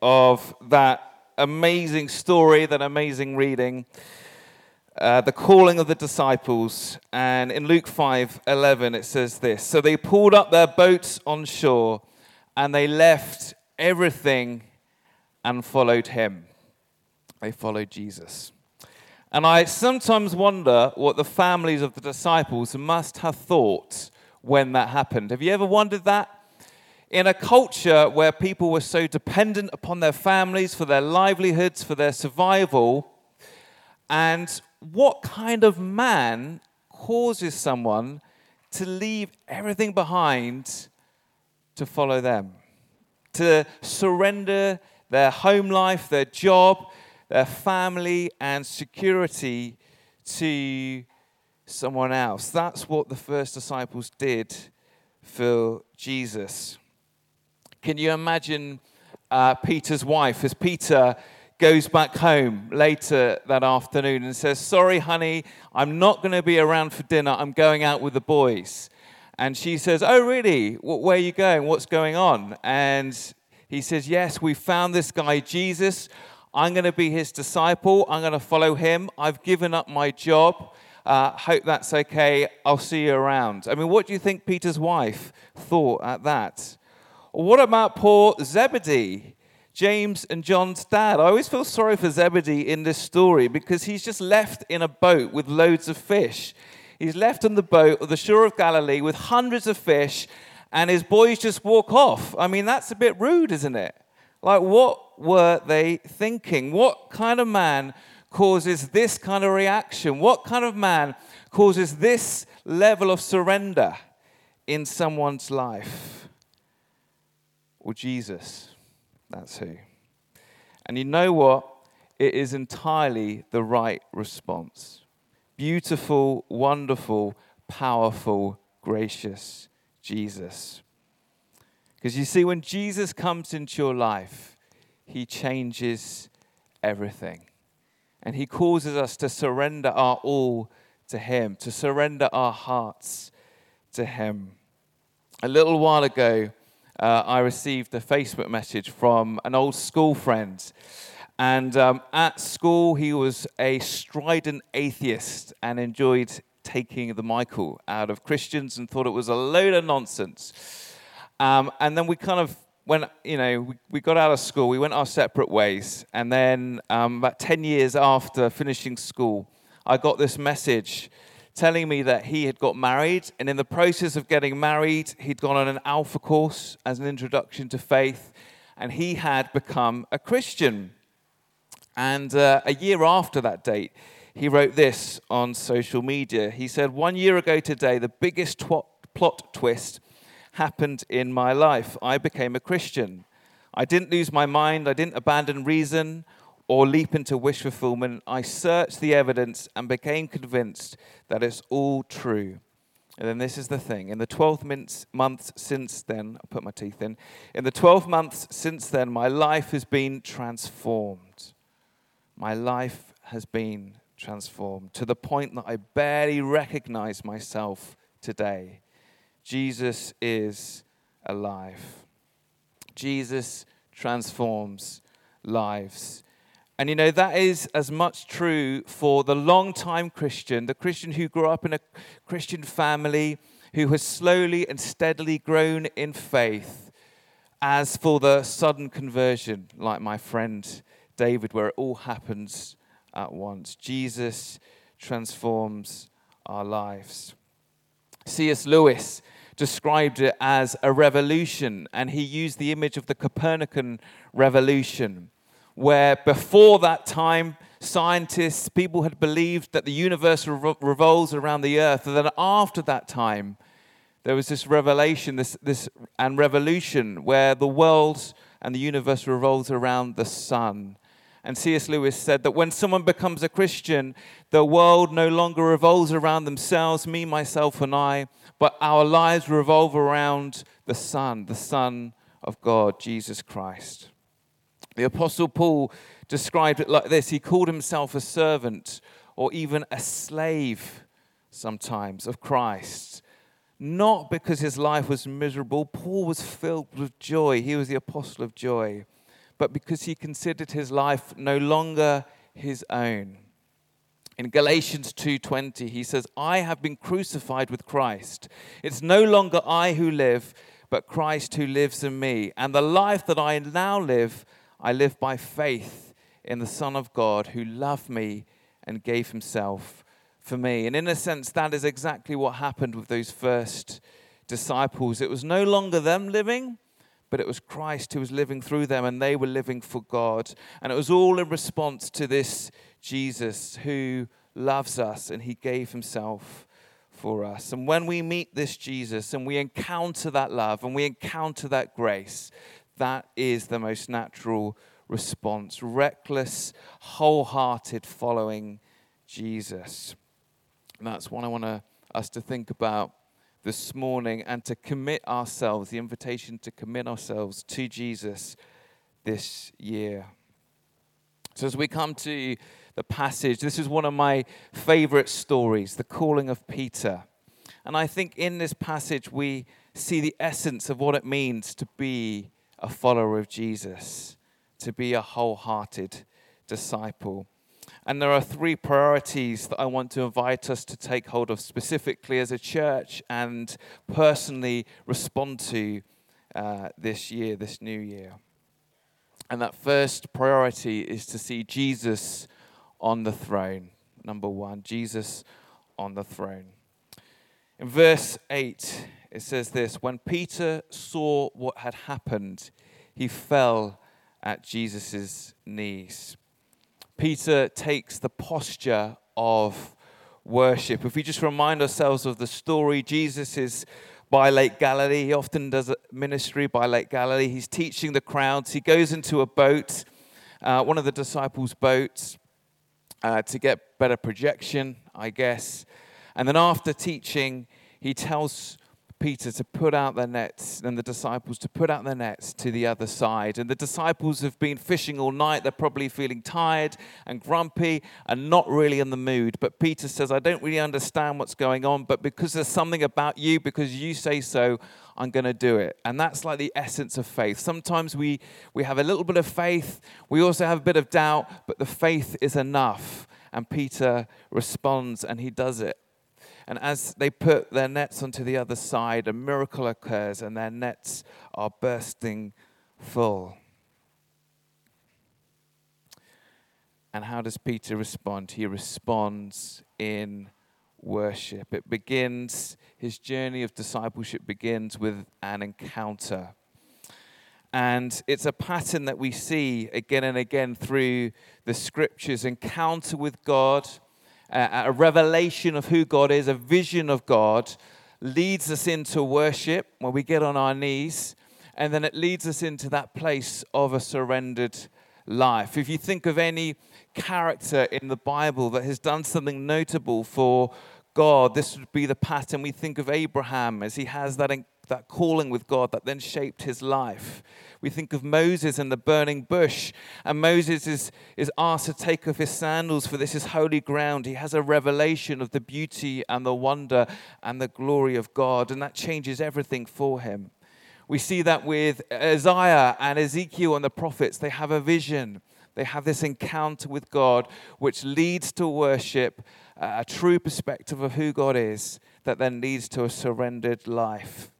of that amazing story, that amazing reading, uh, the calling of the disciples. And in Luke 5 11, it says this So they pulled up their boats on shore and they left everything and followed him. They followed Jesus. And I sometimes wonder what the families of the disciples must have thought when that happened. Have you ever wondered that? In a culture where people were so dependent upon their families for their livelihoods, for their survival, and what kind of man causes someone to leave everything behind to follow them? To surrender their home life, their job, their family, and security to someone else. That's what the first disciples did for Jesus. Can you imagine uh, Peter's wife as Peter goes back home later that afternoon and says, Sorry, honey, I'm not going to be around for dinner. I'm going out with the boys. And she says, Oh, really? Where are you going? What's going on? And he says, Yes, we found this guy, Jesus. I'm going to be his disciple. I'm going to follow him. I've given up my job. Uh, hope that's okay. I'll see you around. I mean, what do you think Peter's wife thought at that? What about poor Zebedee, James and John's dad? I always feel sorry for Zebedee in this story because he's just left in a boat with loads of fish. He's left on the boat of the shore of Galilee with hundreds of fish, and his boys just walk off. I mean, that's a bit rude, isn't it? Like, what were they thinking? What kind of man causes this kind of reaction? What kind of man causes this level of surrender in someone's life? Well, Jesus, that's who. And you know what? It is entirely the right response. Beautiful, wonderful, powerful, gracious Jesus. Because you see, when Jesus comes into your life, he changes everything. And He causes us to surrender our all to Him, to surrender our hearts to Him. A little while ago, uh, I received a Facebook message from an old school friend. And um, at school, he was a strident atheist and enjoyed taking the Michael out of Christians and thought it was a load of nonsense. Um, and then we kind of when you know we, we got out of school, we went our separate ways, and then um, about ten years after finishing school, I got this message telling me that he had got married, and in the process of getting married, he'd gone on an Alpha course as an introduction to faith, and he had become a Christian. And uh, a year after that date, he wrote this on social media. He said, One year ago today, the biggest tw- plot twist happened in my life. I became a Christian. I didn't lose my mind, I didn't abandon reason or leap into wish fulfillment. I searched the evidence and became convinced that it's all true. And then this is the thing. In the 12 months since then, I'll put my teeth in. In the 12 months since then, my life has been transformed. My life has been transformed to the point that I barely recognize myself today. Jesus is alive. Jesus transforms lives. And you know, that is as much true for the long-time Christian, the Christian who grew up in a Christian family, who has slowly and steadily grown in faith, as for the sudden conversion, like my friend David, where it all happens at once. Jesus transforms our lives. C.S. Lewis described it as a revolution, and he used the image of the Copernican revolution, where before that time, scientists, people had believed that the universe revolves around the earth, and then after that time, there was this revelation, this, this and revolution, where the world and the universe revolves around the sun. And C.S. Lewis said that when someone becomes a Christian, the world no longer revolves around themselves, me, myself, and I, but our lives revolve around the Son, the Son of God, Jesus Christ. The Apostle Paul described it like this He called himself a servant or even a slave sometimes of Christ. Not because his life was miserable. Paul was filled with joy. He was the apostle of joy. but because he considered his life no longer his own. In Galatians 2:20 he says, "I have been crucified with Christ. It's no longer I who live, but Christ who lives in me. And the life that I now live, I live by faith in the Son of God who loved me and gave himself for me." And in a sense that is exactly what happened with those first disciples. It was no longer them living, but it was Christ who was living through them, and they were living for God. And it was all in response to this Jesus who loves us, and he gave himself for us. And when we meet this Jesus and we encounter that love and we encounter that grace, that is the most natural response reckless, wholehearted following Jesus. And that's what I want us to think about this morning and to commit ourselves, the invitation to commit ourselves to Jesus this year. So, as we come to the passage, this is one of my favorite stories, the calling of Peter. And I think in this passage, we see the essence of what it means to be a follower of Jesus, to be a wholehearted disciple. And there are three priorities that I want to invite us to take hold of specifically as a church and personally respond to uh, this year, this new year. And that first priority is to see Jesus on the throne. Number one, Jesus on the throne. In verse 8, it says this When Peter saw what had happened, he fell at Jesus' knees. Peter takes the posture of worship. If we just remind ourselves of the story, Jesus is by Lake Galilee. He often does a ministry by Lake Galilee. He's teaching the crowds. He goes into a boat, uh, one of the disciples' boats, uh, to get better projection, I guess. And then after teaching, he tells Peter to put out their nets and the disciples to put out their nets to the other side. And the disciples have been fishing all night. They're probably feeling tired and grumpy and not really in the mood. But Peter says, I don't really understand what's going on, but because there's something about you, because you say so, I'm going to do it. And that's like the essence of faith. Sometimes we, we have a little bit of faith, we also have a bit of doubt, but the faith is enough. And Peter responds and he does it. And as they put their nets onto the other side, a miracle occurs and their nets are bursting full. And how does Peter respond? He responds in worship. It begins, his journey of discipleship begins with an encounter. And it's a pattern that we see again and again through the scriptures encounter with God a revelation of who God is, a vision of God, leads us into worship when we get on our knees, and then it leads us into that place of a surrendered life. If you think of any character in the Bible that has done something notable for God, this would be the pattern. We think of Abraham as he has that, that calling with God that then shaped his life. We think of Moses and the burning bush, and Moses is, is asked to take off his sandals, for this is holy ground. He has a revelation of the beauty and the wonder and the glory of God, and that changes everything for him. We see that with Isaiah and Ezekiel and the prophets. They have a vision, they have this encounter with God, which leads to worship, a true perspective of who God is, that then leads to a surrendered life.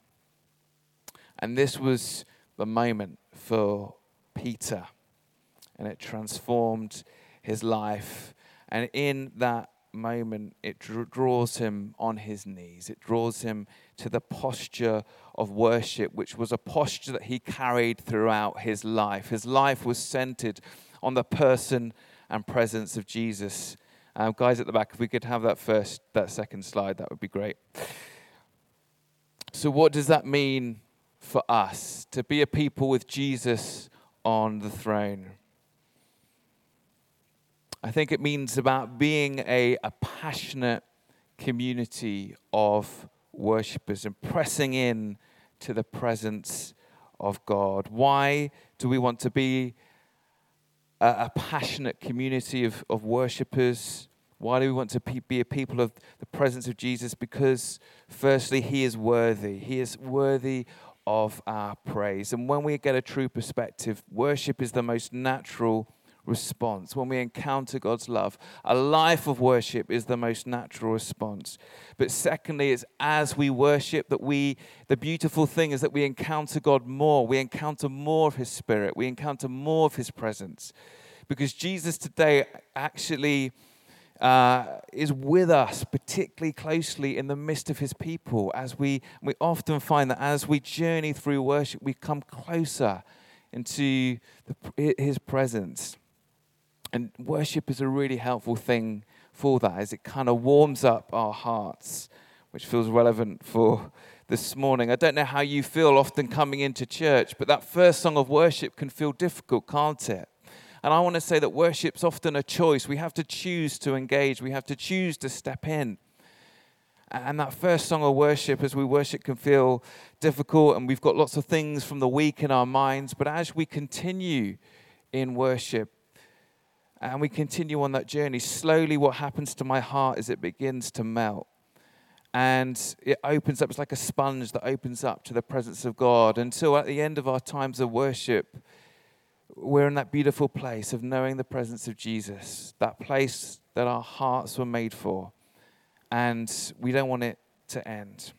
And this was the moment for Peter. And it transformed his life. And in that moment, it draws him on his knees. It draws him to the posture of worship, which was a posture that he carried throughout his life. His life was centered on the person and presence of Jesus. Um, guys at the back, if we could have that first, that second slide, that would be great. So, what does that mean for us to be a people with Jesus on the throne. I think it means about being a, a passionate community of worshippers and pressing in to the presence of God. Why do we want to be a, a passionate community of, of worshippers? Why do we want to be a people of the presence of Jesus? Because, firstly, He is worthy. He is worthy of our praise. And when we get a true perspective, worship is the most natural response. When we encounter God's love, a life of worship is the most natural response. But secondly, it's as we worship that we, the beautiful thing is that we encounter God more. We encounter more of His Spirit. We encounter more of His presence. Because Jesus today actually uh, is with us particularly closely in the midst of his people as we, we often find that as we journey through worship we come closer into the, his presence. And worship is a really helpful thing for that as it kind of warms up our hearts which feels relevant for this morning. I don't know how you feel often coming into church but that first song of worship can feel difficult can't it and I want to say that worship's often a choice. We have to choose to engage, we have to choose to step in. And that first song of worship, as we worship, can feel difficult, and we've got lots of things from the week in our minds. But as we continue in worship, and we continue on that journey, slowly what happens to my heart is it begins to melt. And it opens up, it's like a sponge that opens up to the presence of God until at the end of our times of worship, we're in that beautiful place of knowing the presence of Jesus, that place that our hearts were made for, and we don't want it to end.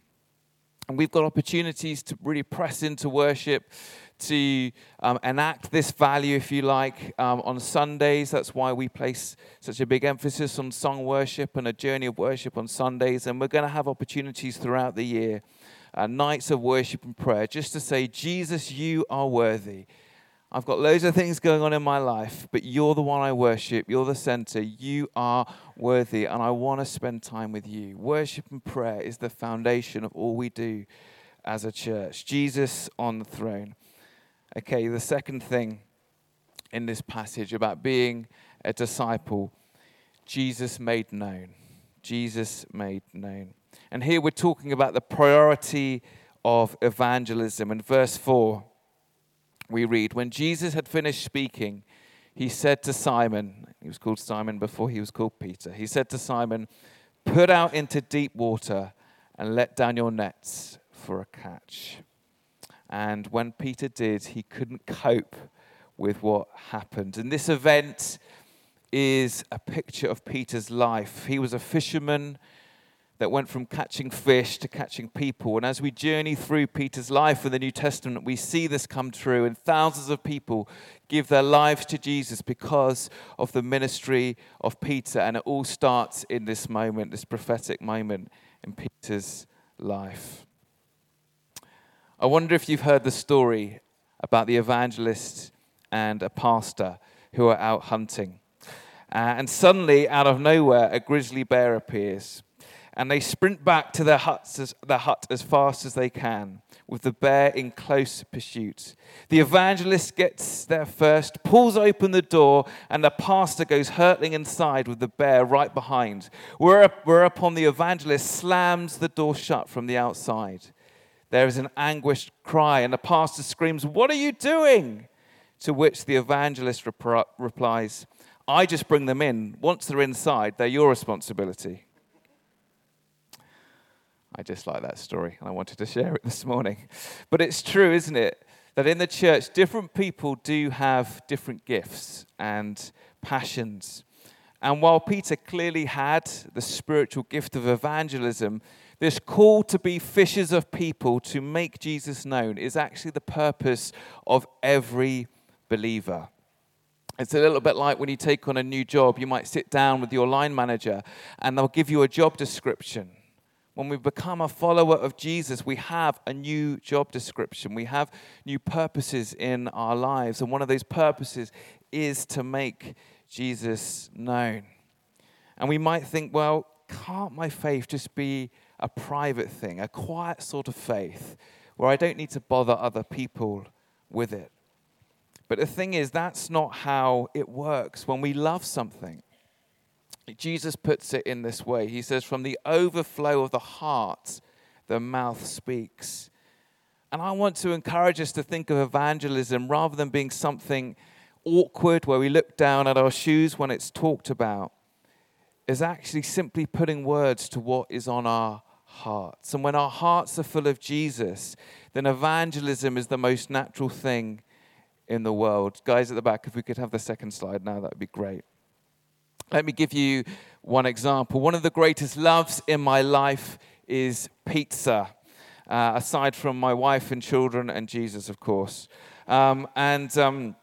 And we've got opportunities to really press into worship, to um, enact this value, if you like, um, on Sundays. That's why we place such a big emphasis on song worship and a journey of worship on Sundays. And we're going to have opportunities throughout the year, uh, nights of worship and prayer, just to say, Jesus, you are worthy. I've got loads of things going on in my life, but you're the one I worship. You're the center. You are worthy, and I want to spend time with you. Worship and prayer is the foundation of all we do as a church. Jesus on the throne. Okay, the second thing in this passage about being a disciple, Jesus made known. Jesus made known. And here we're talking about the priority of evangelism. In verse 4, we read, When Jesus had finished speaking, he said to Simon, he was called Simon before he was called Peter, he said to Simon, Put out into deep water and let down your nets for a catch. And when Peter did, he couldn't cope with what happened. And this event is a picture of Peter's life. He was a fisherman that went from catching fish to catching people. And as we journey through Peter's life in the New Testament, we see this come true, and thousands of people give their lives to Jesus because of the ministry of Peter. And it all starts in this moment, this prophetic moment in Peter's life. I wonder if you've heard the story about the evangelist and a pastor who are out hunting. Uh, and suddenly, out of nowhere, a grizzly bear appears and they sprint back to their, huts as, their hut as fast as they can, with the bear in close pursuit. The evangelist gets there first, pulls open the door, and the pastor goes hurtling inside with the bear right behind. Whereupon the evangelist slams the door shut from the outside. There is an anguished cry, and the pastor screams, What are you doing? To which the evangelist rep- replies, I just bring them in. Once they're inside, they're your responsibility. I just like that story and I wanted to share it this morning. But it's true, isn't it? That in the church, different people do have different gifts and passions. And while Peter clearly had the spiritual gift of evangelism, this call to be fishers of people, to make Jesus known, is actually the purpose of every believer. It's a little bit like when you take on a new job, you might sit down with your line manager and they'll give you a job description when we become a follower of Jesus, we have a new job description. We have new purposes in our lives. And one of those purposes is to make Jesus known. And we might think, well, can't my faith just be a private thing, a quiet sort of faith where I don't need to bother other people with it? But the thing is, that's not how it works when we love something. Jesus puts it in this way He says, From the overflow of the heart, the mouth speaks. And I want to encourage us to think of evangelism rather than being something awkward where we look down at our shoes when it's talked about, is actually simply putting words to what is on our hearts. And when our hearts are full of Jesus, then evangelism is the most natural thing in the world. Guys at the back, if we could have the second slide now, that would be great. Let me give you one example. One of the greatest loves in my life is pizza, uh, aside from my wife and children and Jesus, of course. Um, and um,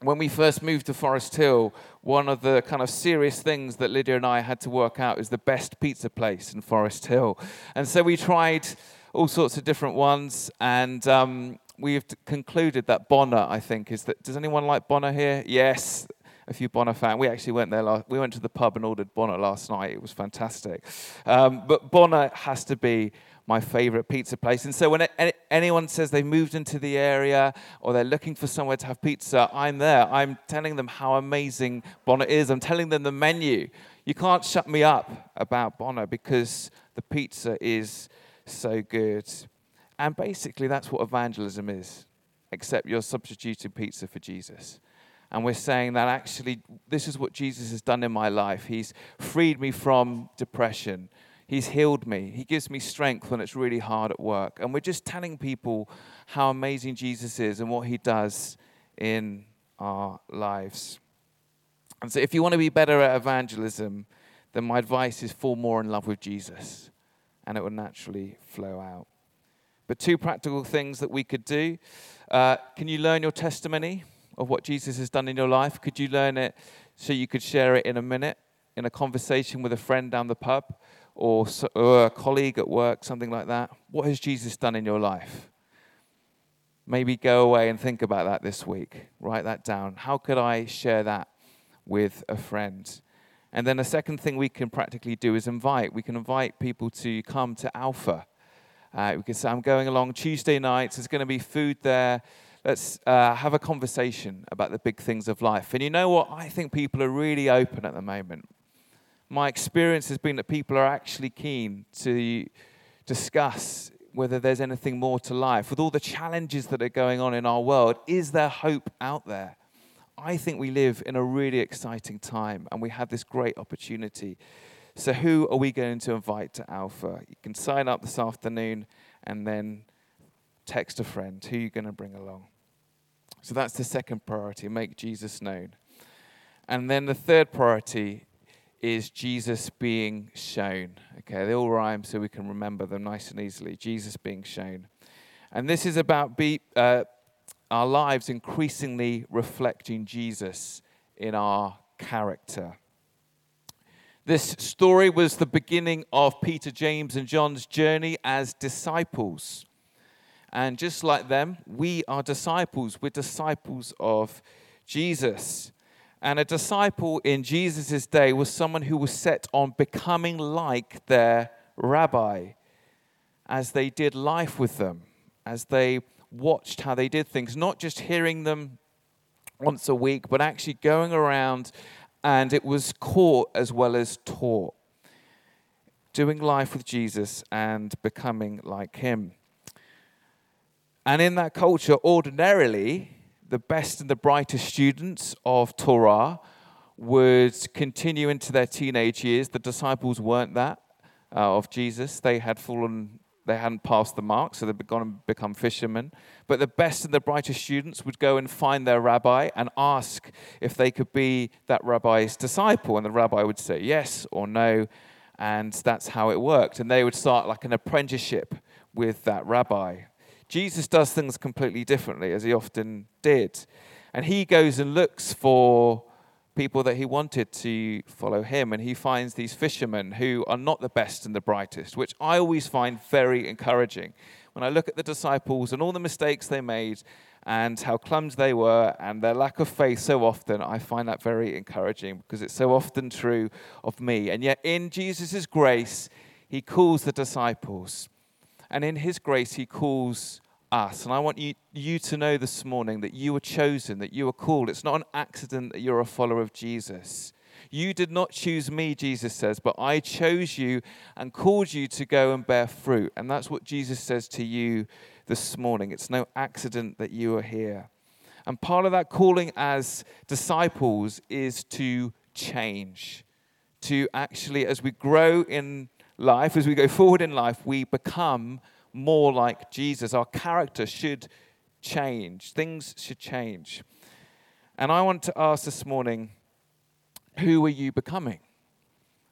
when we first moved to Forest Hill, one of the kind of serious things that Lydia and I had to work out is the best pizza place in Forest Hill. And so we tried all sorts of different ones, and um, we've concluded that Bonner, I think, is that. Does anyone like Bonner here? Yes, a few Bonner fans. We actually went there. Last, we went to the pub and ordered Bonner last night. It was fantastic. Um, but Bonner has to be my favorite pizza place. And so when anyone says they've moved into the area or they're looking for somewhere to have pizza, I'm there. I'm telling them how amazing Bonner is. I'm telling them the menu. You can't shut me up about Bonner because the pizza is so good. And basically, that's what evangelism is, except you're substituting pizza for Jesus. And we're saying that actually, this is what Jesus has done in my life. He's freed me from depression. He's healed me. He gives me strength when it's really hard at work. And we're just telling people how amazing Jesus is and what he does in our lives. And so, if you want to be better at evangelism, then my advice is fall more in love with Jesus, and it will naturally flow out. But two practical things that we could do uh, can you learn your testimony of what Jesus has done in your life? Could you learn it so you could share it in a minute in a conversation with a friend down the pub? or, or a colleague at work, something like that. What has Jesus done in your life? Maybe go away and think about that this week. Write that down. How could I share that with a friend? And then a second thing we can practically do is invite. We can invite people to come to Alpha. Uh, we can say, I'm going along Tuesday nights. There's going to be food there. Let's uh, have a conversation about the big things of life. And you know what? I think people are really open at the moment my experience has been that people are actually keen to discuss whether there's anything more to life. With all the challenges that are going on in our world, is there hope out there? I think we live in a really exciting time and we have this great opportunity. So, who are we going to invite to Alpha? You can sign up this afternoon and then text a friend. Who are you going to bring along? So, that's the second priority make Jesus known. And then the third priority is Jesus being shown. Okay, they all rhyme so we can remember them nice and easily. Jesus being shown. And this is about be, uh, our lives increasingly reflecting Jesus in our character. This story was the beginning of Peter, James, and John's journey as disciples. And just like them, we are disciples. We're disciples of Jesus. And a disciple in Jesus' day was someone who was set on becoming like their rabbi as they did life with them, as they watched how they did things, not just hearing them once a week, but actually going around and it was caught as well as taught. Doing life with Jesus and becoming like him. And in that culture, ordinarily, the best and the brightest students of Torah would continue into their teenage years. The disciples weren't that uh, of Jesus. They had fallen, they hadn't passed the mark, so they'd gone and become fishermen. But the best and the brightest students would go and find their rabbi and ask if they could be that rabbi's disciple. And the rabbi would say yes or no. And that's how it worked. And they would start like an apprenticeship with that rabbi. Jesus does things completely differently, as he often did. And he goes and looks for people that he wanted to follow him. And he finds these fishermen who are not the best and the brightest, which I always find very encouraging. When I look at the disciples and all the mistakes they made and how clumsy they were and their lack of faith so often, I find that very encouraging because it's so often true of me. And yet, in Jesus' grace, he calls the disciples. And in his grace, he calls us. And I want you, you to know this morning that you were chosen, that you were called. It's not an accident that you're a follower of Jesus. You did not choose me, Jesus says, but I chose you and called you to go and bear fruit. And that's what Jesus says to you this morning. It's no accident that you are here. And part of that calling as disciples is to change, to actually, as we grow in life, as we go forward in life, we become more like Jesus. Our character should change, things should change. And I want to ask this morning who are you becoming?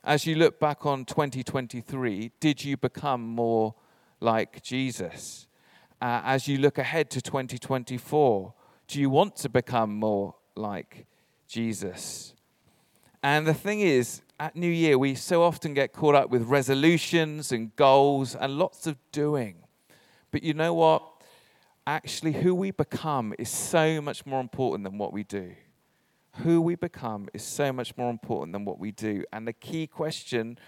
As you look back on 2023, did you become more like Jesus? Uh, as you look ahead to 2024, do you want to become more like Jesus? And the thing is, at New Year, we so often get caught up with resolutions and goals and lots of doing. But you know what? Actually, who we become is so much more important than what we do. Who we become is so much more important than what we do. And the key question,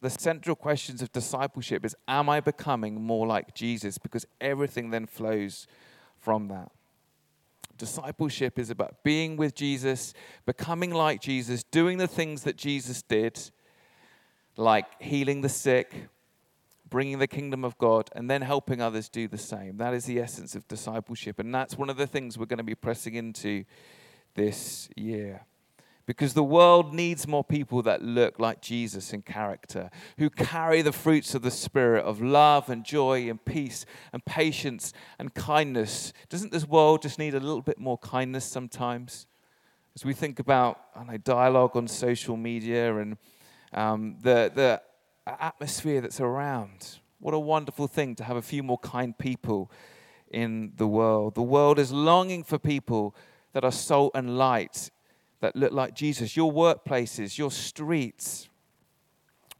the central questions of discipleship is Am I becoming more like Jesus? Because everything then flows from that. Discipleship is about being with Jesus, becoming like Jesus, doing the things that Jesus did, like healing the sick, bringing the kingdom of God, and then helping others do the same. That is the essence of discipleship. And that's one of the things we're going to be pressing into this year. Because the world needs more people that look like Jesus in character, who carry the fruits of the Spirit of love and joy and peace and patience and kindness. Doesn't this world just need a little bit more kindness sometimes? As we think about know, dialogue on social media and um, the, the atmosphere that's around, what a wonderful thing to have a few more kind people in the world. The world is longing for people that are salt and light that look like Jesus, your workplaces, your streets.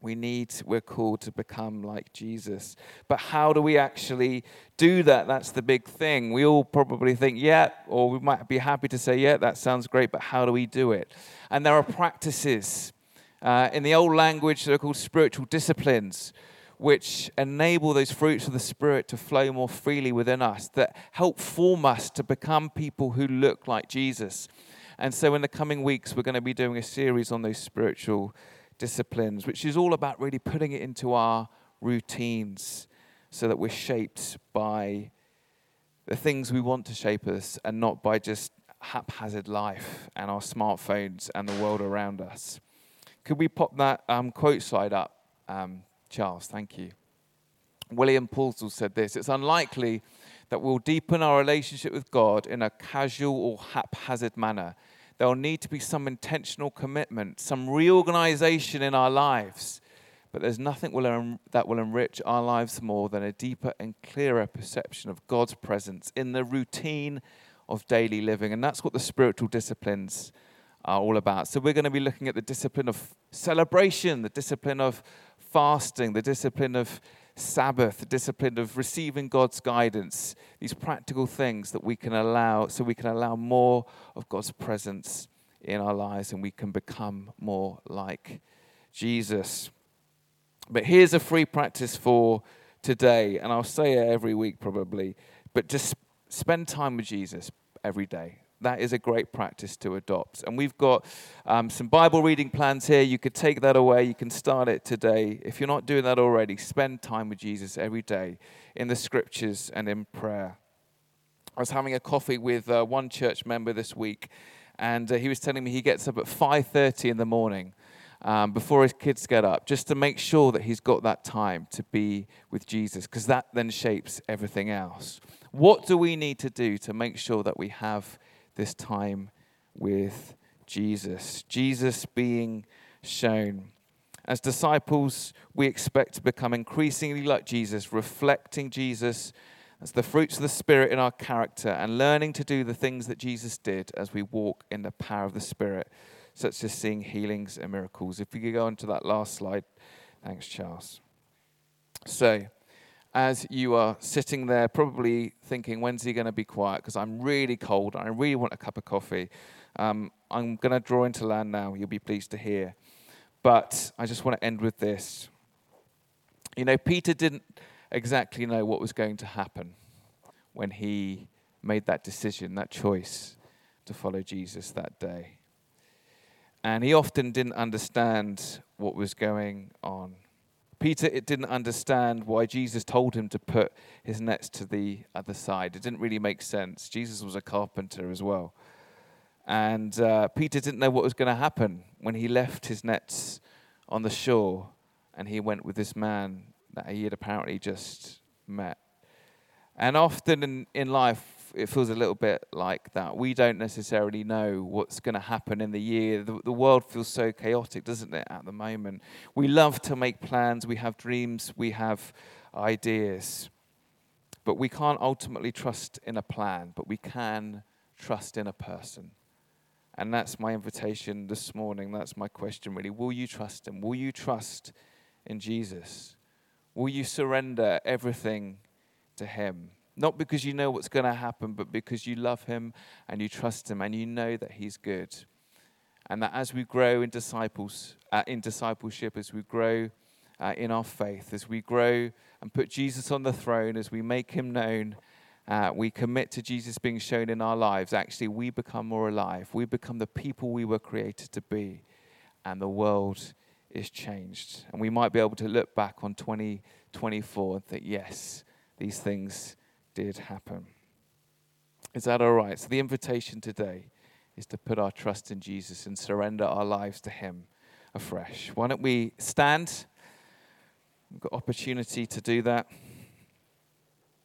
We need, we're called to become like Jesus. But how do we actually do that? That's the big thing. We all probably think, yeah, or we might be happy to say, yeah, that sounds great, but how do we do it? And there are practices. Uh, in the old language, they're called spiritual disciplines, which enable those fruits of the Spirit to flow more freely within us, that help form us to become people who look like Jesus. And so, in the coming weeks, we're going to be doing a series on those spiritual disciplines, which is all about really putting it into our routines so that we're shaped by the things we want to shape us and not by just haphazard life and our smartphones and the world around us. Could we pop that um, quote slide up, um, Charles? Thank you. William Paulsell said this It's unlikely that we'll deepen our relationship with God in a casual or haphazard manner there will need to be some intentional commitment, some reorganization in our lives. But there's nothing that will enrich our lives more than a deeper and clearer perception of God's presence in the routine of daily living. And that's what the spiritual disciplines are all about. So we're going to be looking at the discipline of celebration, the discipline of fasting, the discipline of Sabbath, the discipline of receiving God's guidance, these practical things that we can allow, so we can allow more of God's presence in our lives and we can become more like Jesus. But here's a free practice for today, and I'll say it every week probably, but just spend time with Jesus every day that is a great practice to adopt. And we've got um, some Bible reading plans here. You could take that away. You can start it today. If you're not doing that already, spend time with Jesus every day in the scriptures and in prayer. I was having a coffee with uh, one church member this week, and uh, he was telling me he gets up at 5:30 in the morning. Um, before his kids get up, just to make sure that he's got that time to be with Jesus, because that then shapes everything else. What do we need to do to make sure that we have this time with Jesus. Jesus being shown. As disciples, we expect to become increasingly like Jesus, reflecting Jesus as the fruits of the Spirit in our character and learning to do the things that Jesus did as we walk in the power of the Spirit, such as seeing healings and miracles. If we could go on to that last slide. Thanks, Charles. So, as you are sitting there, probably thinking, when's he going to be quiet? Because I'm really cold. I really want a cup of coffee. Um, I'm going to draw into land now. You'll be pleased to hear. But I just want to end with this. You know, Peter didn't exactly know what was going to happen when he made that decision, that choice to follow Jesus that day. And he often didn't understand what was going on. Peter it didn't understand why Jesus told him to put his nets to the other side. It didn't really make sense. Jesus was a carpenter as well. And uh, Peter didn't know what was going to happen when he left his nets on the shore and he went with this man that he had apparently just met. And often in, in life, it feels a little bit like that. We don't necessarily know what's going to happen in the year. The, the world feels so chaotic, doesn't it, at the moment? We love to make plans, we have dreams, we have ideas. But we can't ultimately trust in a plan, but we can trust in a person. And that's my invitation this morning. That's my question, really. Will you trust him? Will you trust in Jesus? Will you surrender everything to him? Not because you know what's going to happen, but because you love him and you trust him and you know that he's good. And that as we grow in disciples, uh, in discipleship, as we grow uh, in our faith, as we grow and put Jesus on the throne, as we make him known, uh, we commit to Jesus being shown in our lives, actually, we become more alive. We become the people we were created to be, and the world is changed. And we might be able to look back on 2024 and think, yes, these things did happen. Is that all right? So, the invitation today is to put our trust in Jesus and surrender our lives to Him afresh. Why don't we stand? We've got opportunity to do that.